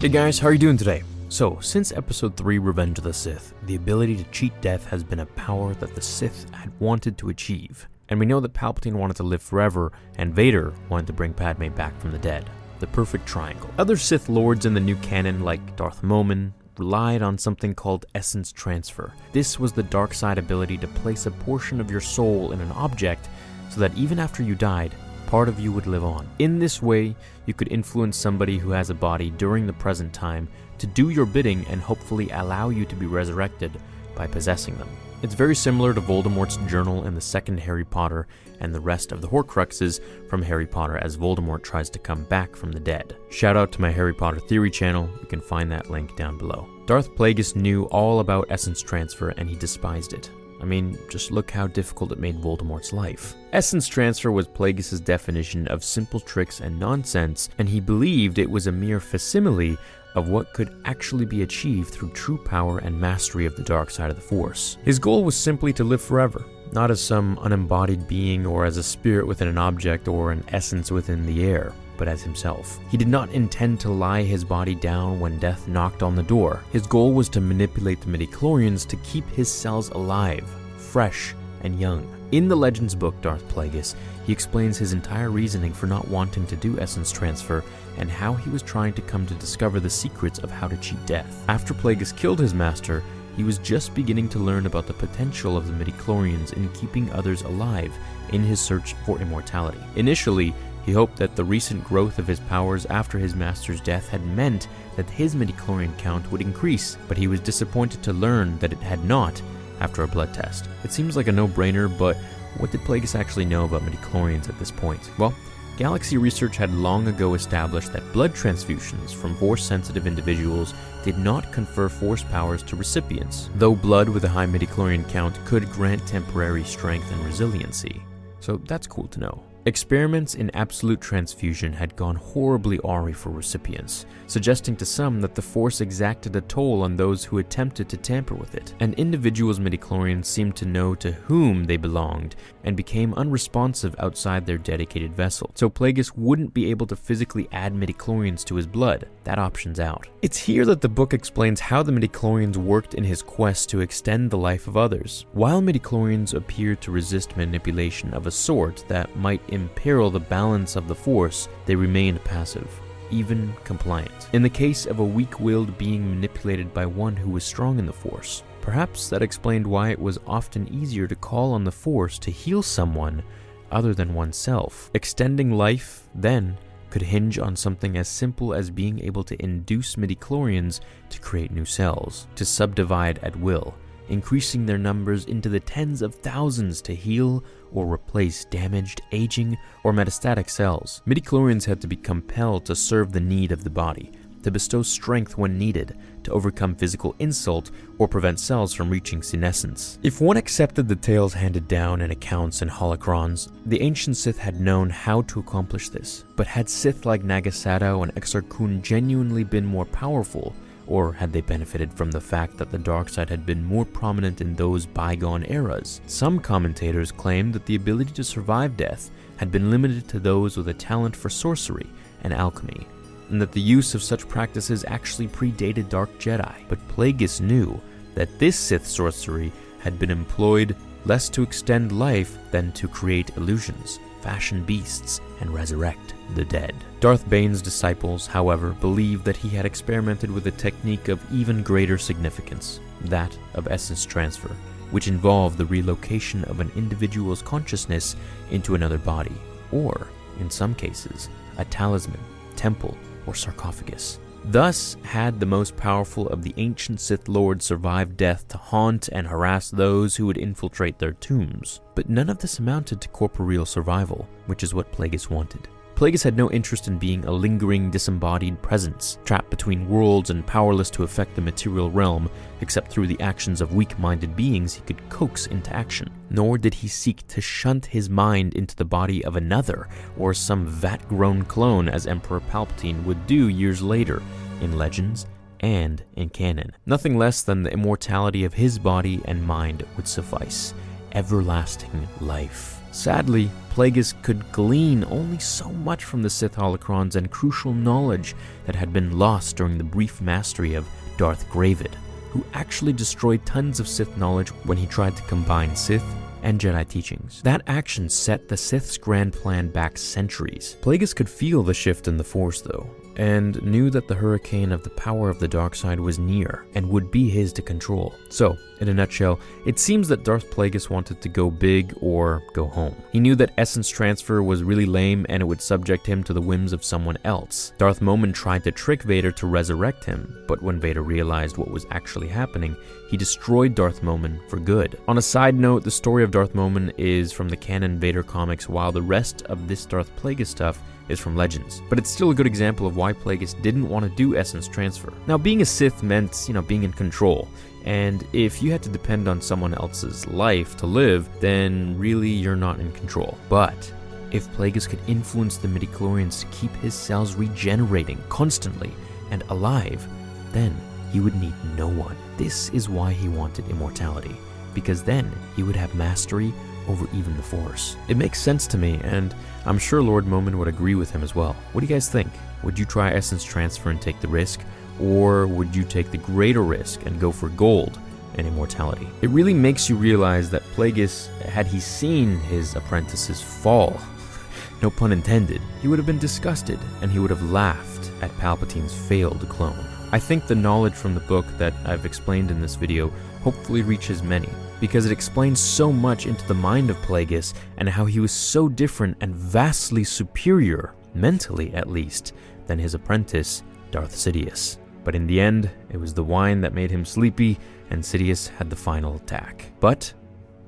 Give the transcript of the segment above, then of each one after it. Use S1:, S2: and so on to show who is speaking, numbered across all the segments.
S1: Hey guys, how are you doing today? So, since episode 3 Revenge of the Sith, the ability to cheat death has been a power that the Sith had wanted to achieve. And we know that Palpatine wanted to live forever, and Vader wanted to bring Padme back from the dead. The perfect triangle. Other Sith lords in the new canon, like Darth Momin, relied on something called essence transfer. This was the dark side ability to place a portion of your soul in an object so that even after you died, part of you would live on. In this way, you could influence somebody who has a body during the present time to do your bidding and hopefully allow you to be resurrected by possessing them. It's very similar to Voldemort's journal in the second Harry Potter and the rest of the Horcruxes from Harry Potter as Voldemort tries to come back from the dead. Shout out to my Harry Potter Theory channel, you can find that link down below. Darth Plagueis knew all about essence transfer and he despised it. I mean, just look how difficult it made Voldemort's life. Essence transfer was Plagueis' definition of simple tricks and nonsense, and he believed it was a mere facsimile of what could actually be achieved through true power and mastery of the dark side of the Force. His goal was simply to live forever, not as some unembodied being or as a spirit within an object or an essence within the air but as himself. He did not intend to lie his body down when death knocked on the door. His goal was to manipulate the midichlorians to keep his cells alive, fresh, and young. In the Legends book Darth Plagueis, he explains his entire reasoning for not wanting to do essence transfer and how he was trying to come to discover the secrets of how to cheat death. After Plagueis killed his master, he was just beginning to learn about the potential of the midichlorians in keeping others alive in his search for immortality. Initially, he hoped that the recent growth of his powers after his master's death had meant that his midichlorian count would increase, but he was disappointed to learn that it had not after a blood test. It seems like a no-brainer, but what did Plagueis actually know about midichlorians at this point? Well, Galaxy research had long ago established that blood transfusions from force sensitive individuals did not confer force powers to recipients, though blood with a high midichlorian count could grant temporary strength and resiliency. So that's cool to know. Experiments in absolute transfusion had gone horribly awry for recipients, suggesting to some that the Force exacted a toll on those who attempted to tamper with it. An individual's midichlorians seemed to know to whom they belonged and became unresponsive outside their dedicated vessel, so Plagueis wouldn't be able to physically add midichlorians to his blood. That option's out. It's here that the book explains how the midichlorians worked in his quest to extend the life of others. While midichlorians appear to resist manipulation of a sort that might imperil the balance of the Force, they remained passive, even compliant. In the case of a weak willed being manipulated by one who was strong in the Force, perhaps that explained why it was often easier to call on the Force to heal someone other than oneself. Extending life, then, could hinge on something as simple as being able to induce midichlorians to create new cells, to subdivide at will, increasing their numbers into the tens of thousands to heal or replace damaged, aging, or metastatic cells. Midichlorians had to be compelled to serve the need of the body, to bestow strength when needed, to overcome physical insult, or prevent cells from reaching senescence. If one accepted the tales handed down in accounts and holocrons, the ancient Sith had known how to accomplish this. But had Sith like Naga Sadow and Exar Kun genuinely been more powerful, or had they benefited from the fact that the dark side had been more prominent in those bygone eras? Some commentators claim that the ability to survive death had been limited to those with a talent for sorcery and alchemy, and that the use of such practices actually predated Dark Jedi. But Plagueis knew that this Sith sorcery had been employed less to extend life than to create illusions, fashion beasts, and resurrect the dead. Darth Bane's disciples, however, believed that he had experimented with a technique of even greater significance, that of essence transfer, which involved the relocation of an individual's consciousness into another body, or, in some cases, a talisman, temple, or sarcophagus. Thus, had the most powerful of the ancient Sith Lords survived death to haunt and harass those who would infiltrate their tombs. But none of this amounted to corporeal survival, which is what Plagueis wanted. Plagueis had no interest in being a lingering, disembodied presence, trapped between worlds and powerless to affect the material realm, except through the actions of weak minded beings he could coax into action. Nor did he seek to shunt his mind into the body of another, or some vat grown clone as Emperor Palpatine would do years later, in Legends and in canon. Nothing less than the immortality of his body and mind would suffice everlasting life. Sadly, Plagueis could glean only so much from the Sith holocrons and crucial knowledge that had been lost during the brief mastery of Darth Gravid, who actually destroyed tons of Sith knowledge when he tried to combine Sith and Jedi teachings. That action set the Sith's grand plan back centuries. Plagueis could feel the shift in the Force, though, and knew that the hurricane of the power of the dark side was near and would be his to control. So, in a nutshell, it seems that Darth Plagueis wanted to go big or go home. He knew that essence transfer was really lame and it would subject him to the whims of someone else. Darth Momin tried to trick Vader to resurrect him, but when Vader realized what was actually happening, he destroyed Darth Momin for good. On a side note, the story of Darth Momin is from the canon Vader comics, while the rest of this Darth Plagueis stuff is from Legends. But it's still a good example of why Plagueis didn't want to do essence transfer. Now, being a Sith meant, you know, being in control. And if you had to depend on someone else's life to live, then really you're not in control. But if Plagueis could influence the midichlorians to keep his cells regenerating constantly and alive, then he would need no one. This is why he wanted immortality, because then he would have mastery over even the Force. It makes sense to me, and I'm sure Lord Momin would agree with him as well. What do you guys think? Would you try Essence Transfer and take the risk, or would you take the greater risk and go for gold and immortality? It really makes you realize that Plagueis, had he seen his apprentices fall, no pun intended, he would have been disgusted and he would have laughed at Palpatine's failed clone. I think the knowledge from the book that I've explained in this video hopefully reaches many, because it explains so much into the mind of Plagueis and how he was so different and vastly superior, mentally at least, than his apprentice, Darth Sidious. But in the end, it was the wine that made him sleepy, and Sidious had the final attack. But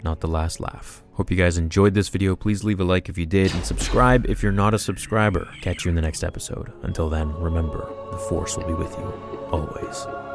S1: not the last laugh. Hope you guys enjoyed this video. Please leave a like if you did, and subscribe if you're not a subscriber. Catch you in the next episode. Until then, remember, the Force will be with you, always.